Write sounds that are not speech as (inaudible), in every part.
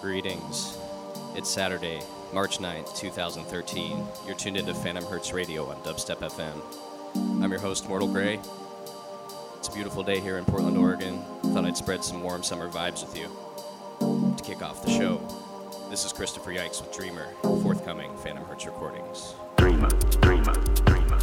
Greetings. It's Saturday, March 9th, 2013. You're tuned into Phantom Hertz Radio on Dubstep FM. I'm your host, Mortal Grey. It's a beautiful day here in Portland, Oregon. Thought I'd spread some warm summer vibes with you. To kick off the show, this is Christopher Yikes with Dreamer, forthcoming Phantom Hertz recordings. Dreamer, dreamer, dreamer,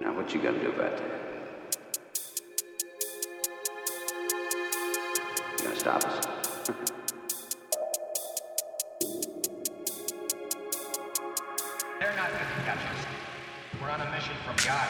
Now, what you gonna do about that? You gonna stop us? (laughs) They're not gonna catch us. We're on a mission from God.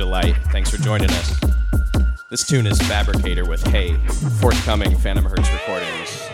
Delight. Thanks for joining us. This tune is Fabricator with Hey, forthcoming Phantom Hertz recordings.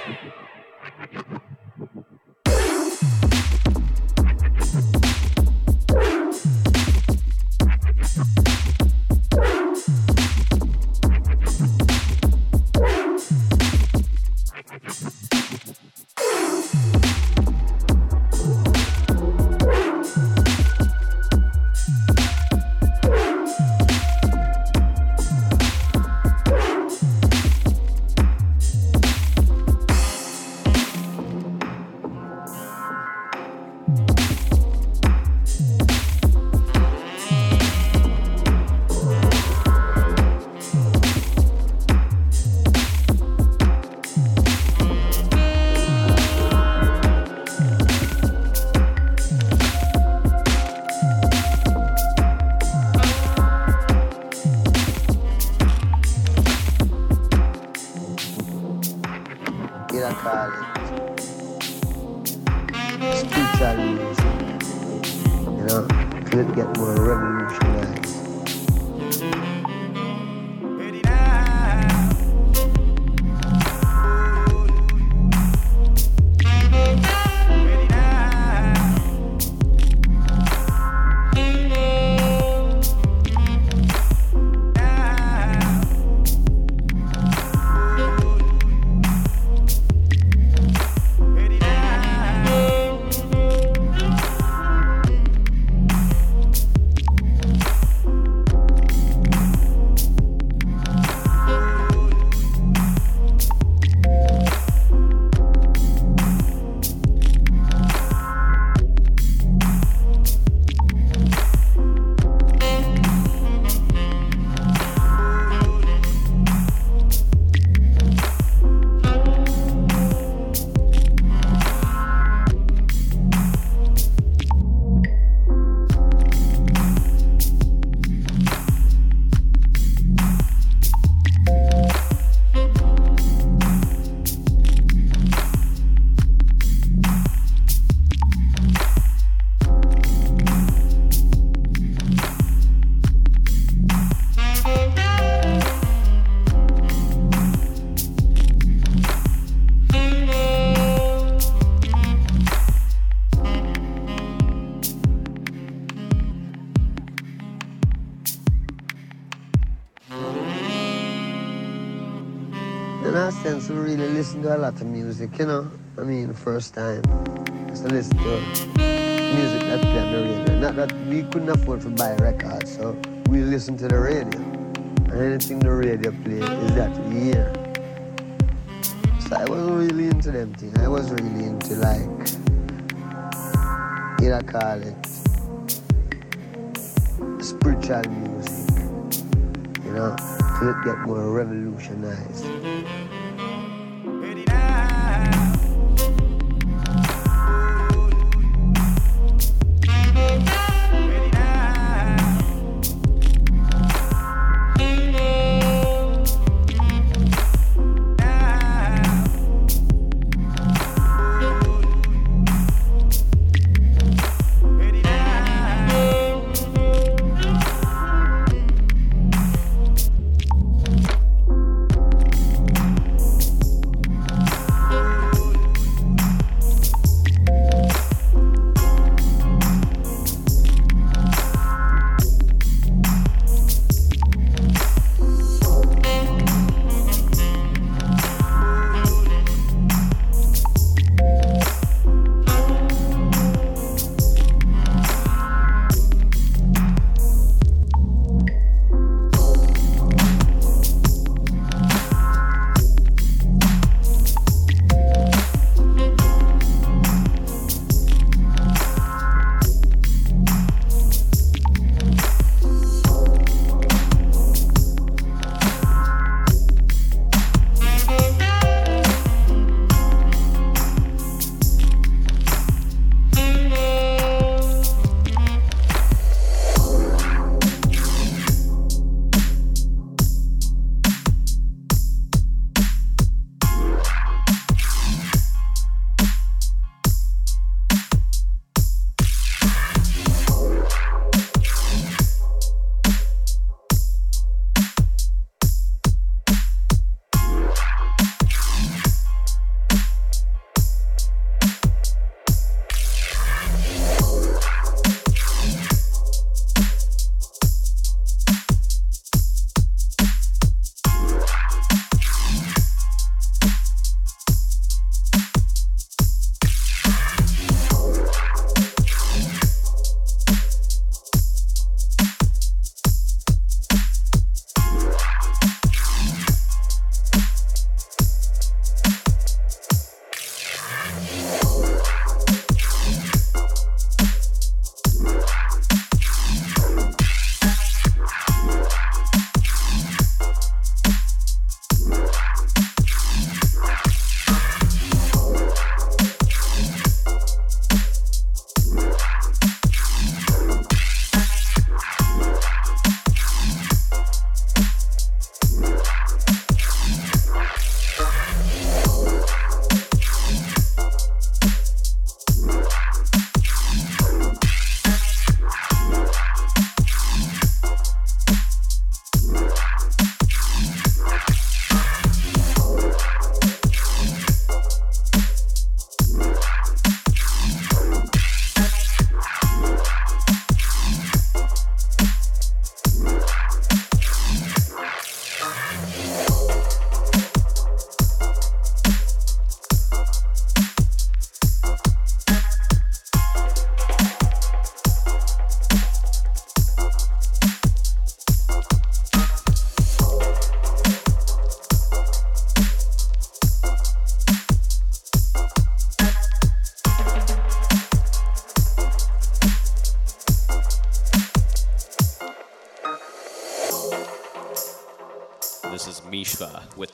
Music, you know. I mean, first time. To listen to music that play on the radio. Not that we couldn't afford to buy records, so we listen to the radio. And anything the radio play is that we hear. So I wasn't really into them things. I was really into like, you know, call it spiritual music. You know, to get more revolutionized.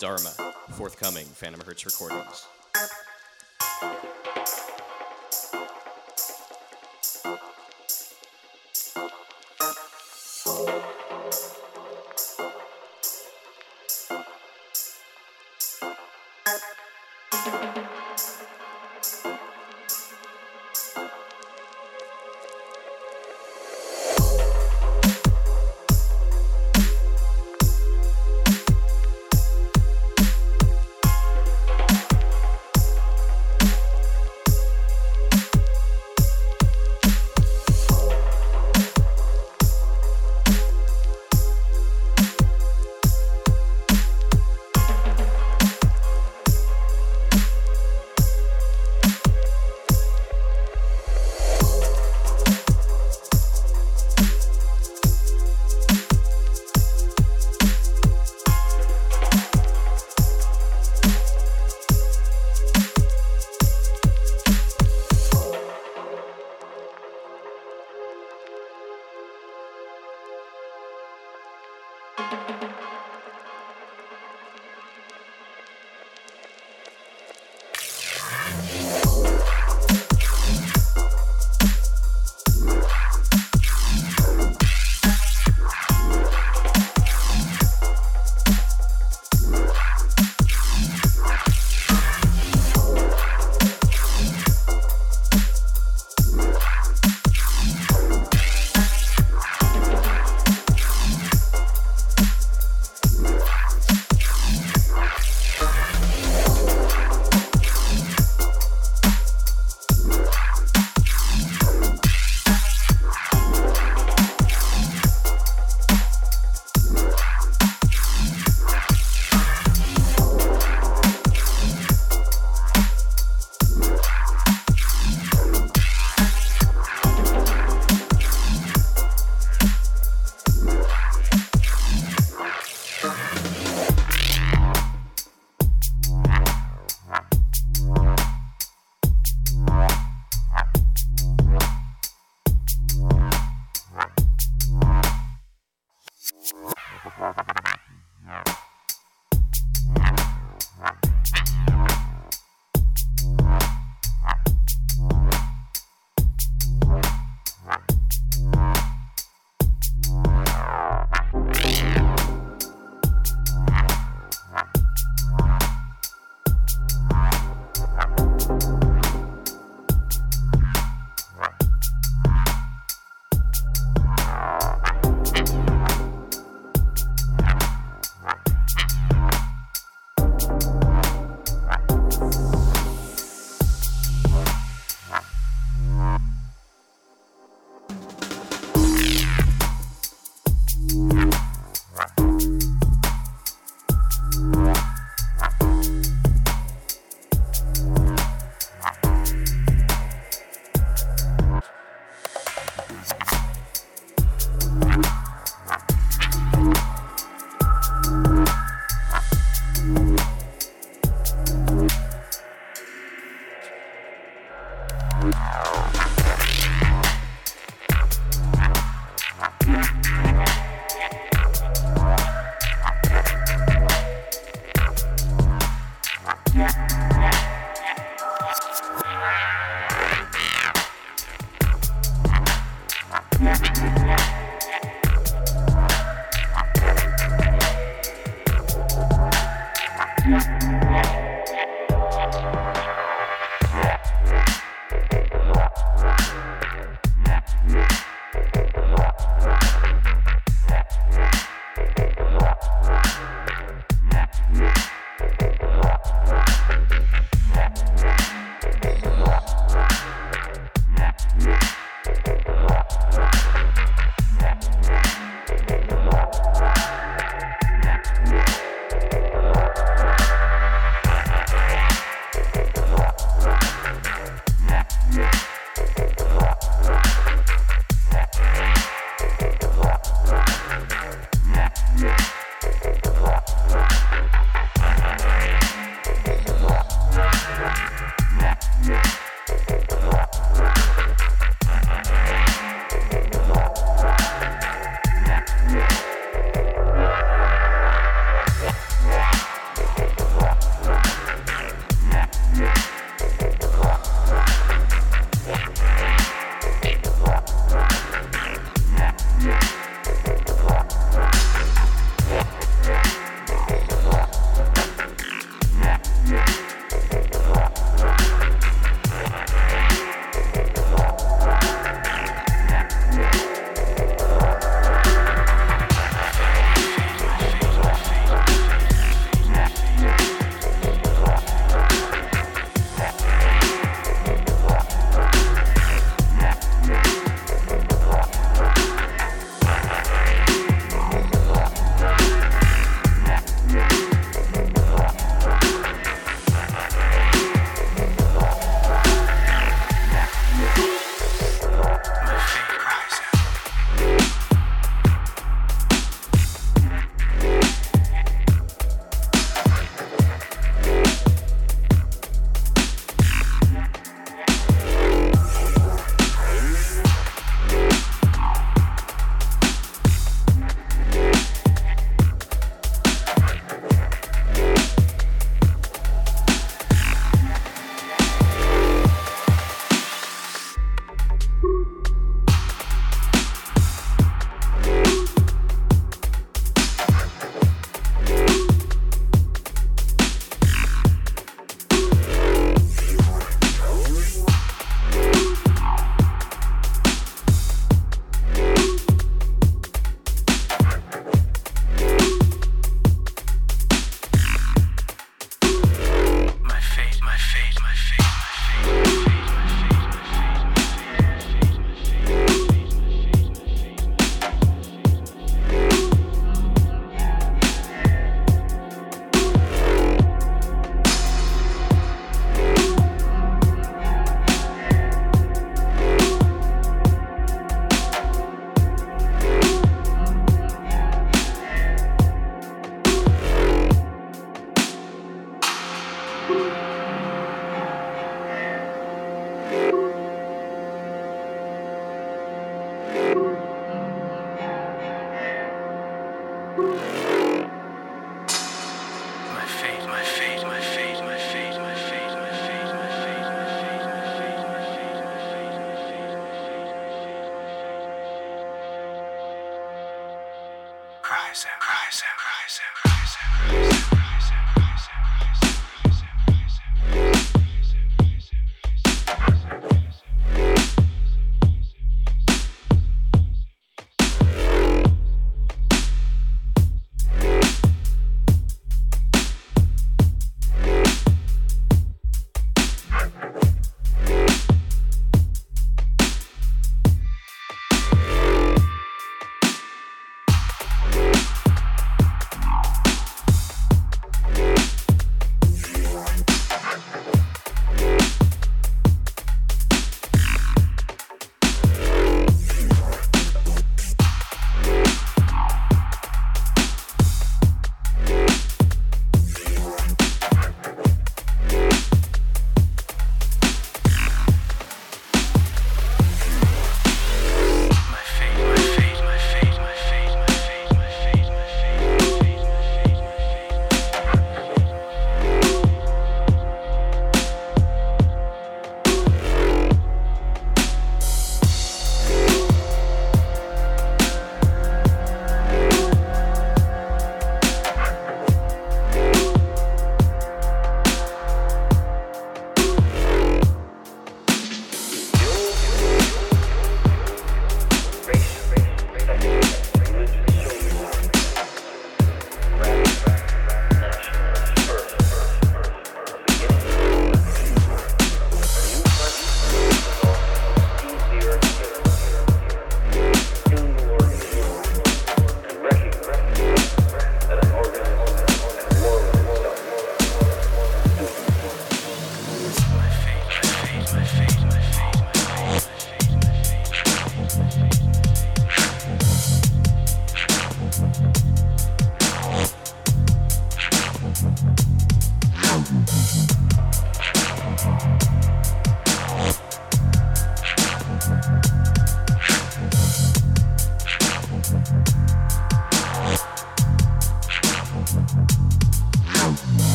Dharma, forthcoming Phantom Hertz recordings.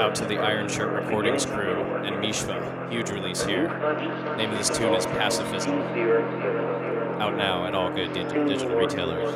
Out to the Iron Shirt Recordings crew and Mishva, huge release here. Name of this tune is Pacifism. Out now at all good digital retailers.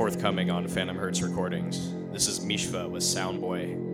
Forthcoming on Phantom Hertz recordings. This is Mishva with Soundboy.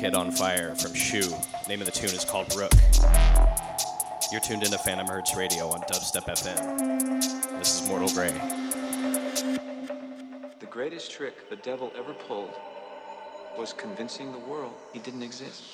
Kid on Fire from Shoe. Name of the tune is called Rook. You're tuned into Phantom Hertz Radio on Dubstep FM. This is Mortal Grey. The greatest trick the devil ever pulled was convincing the world he didn't exist.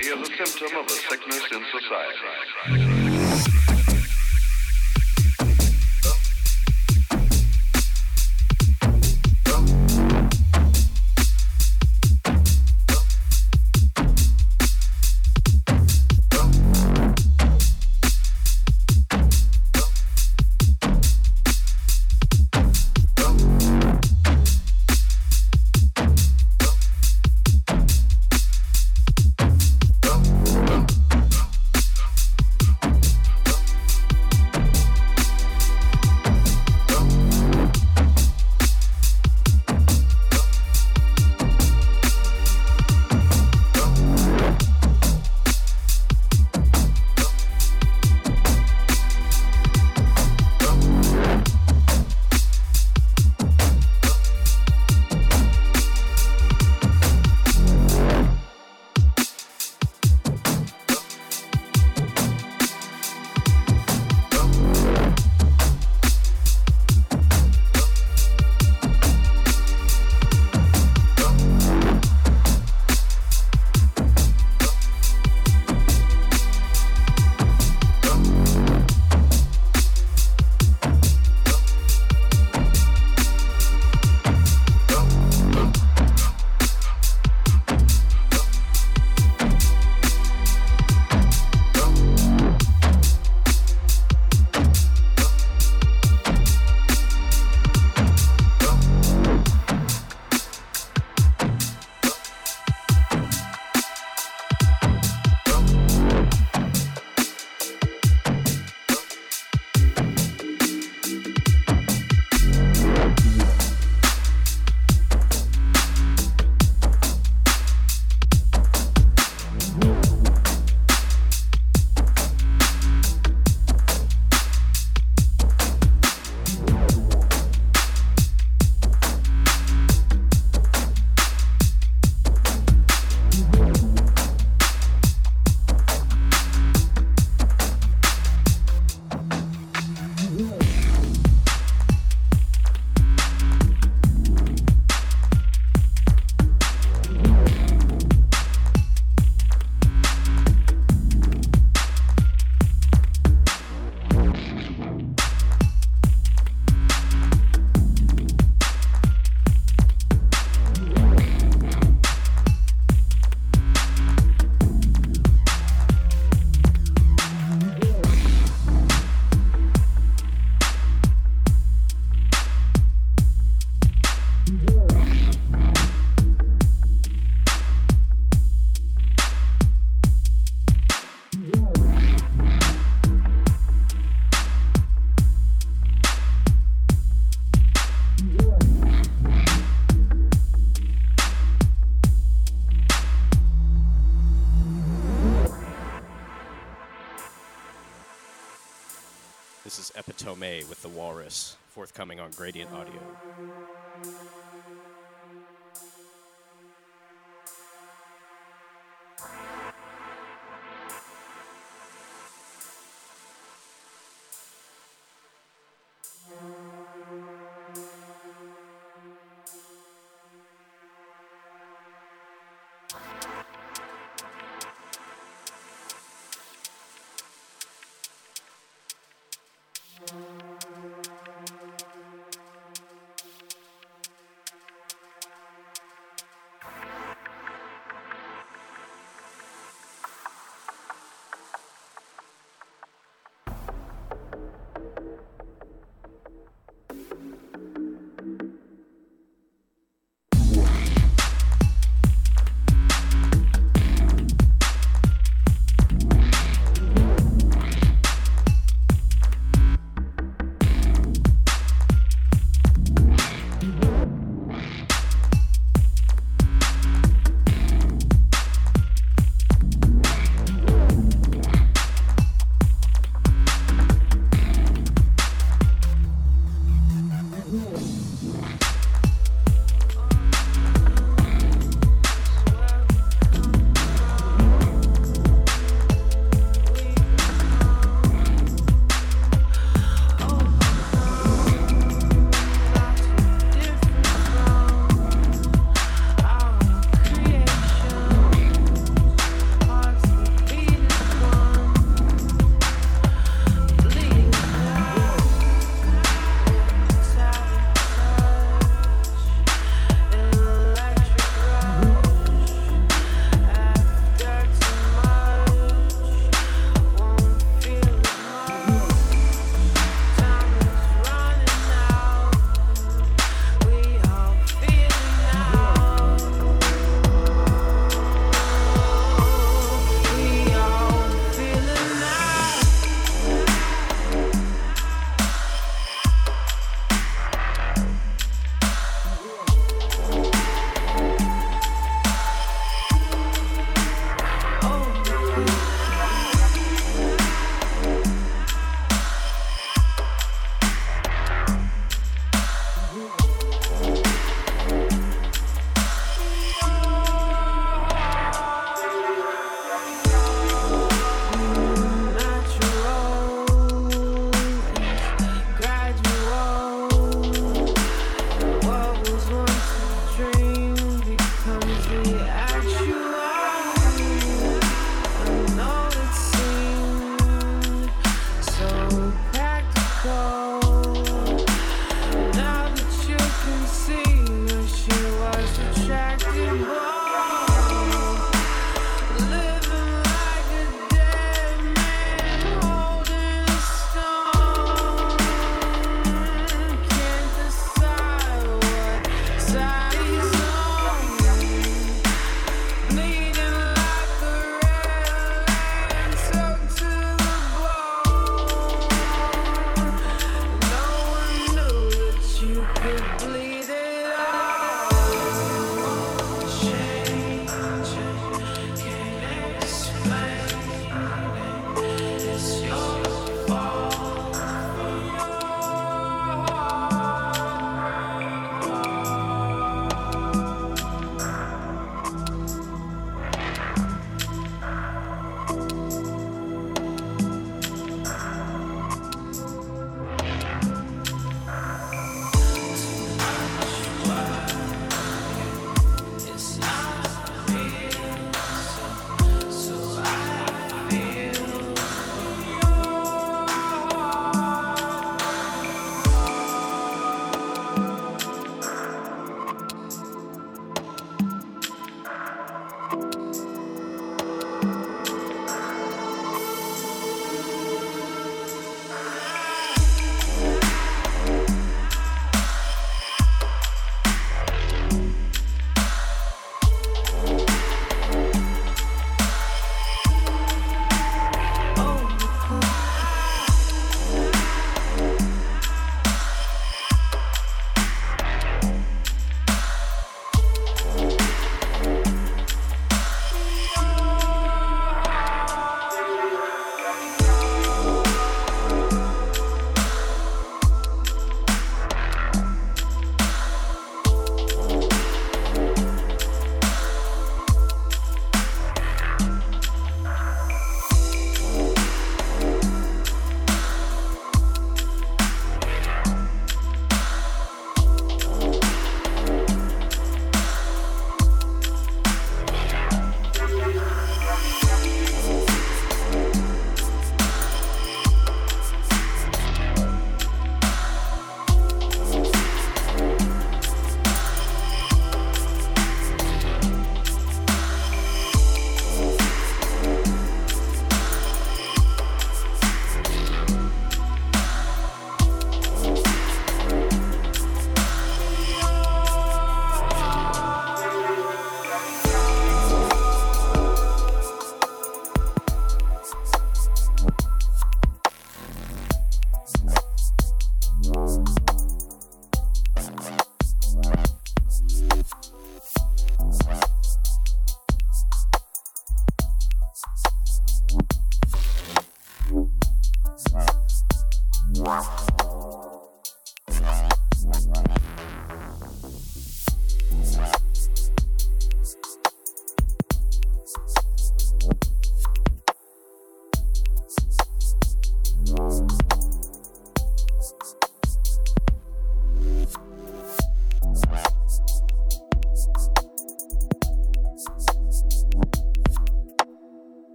He is a symptom of a sickness in society. Forthcoming on Gradient Audio.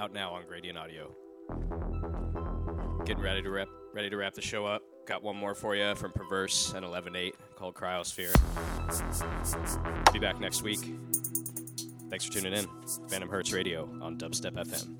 Out now on Gradient Audio. Getting ready to wrap, ready to wrap the show up. Got one more for you from Perverse and 11.8 called Cryosphere. Be back next week. Thanks for tuning in. Phantom Hertz Radio on Dubstep FM.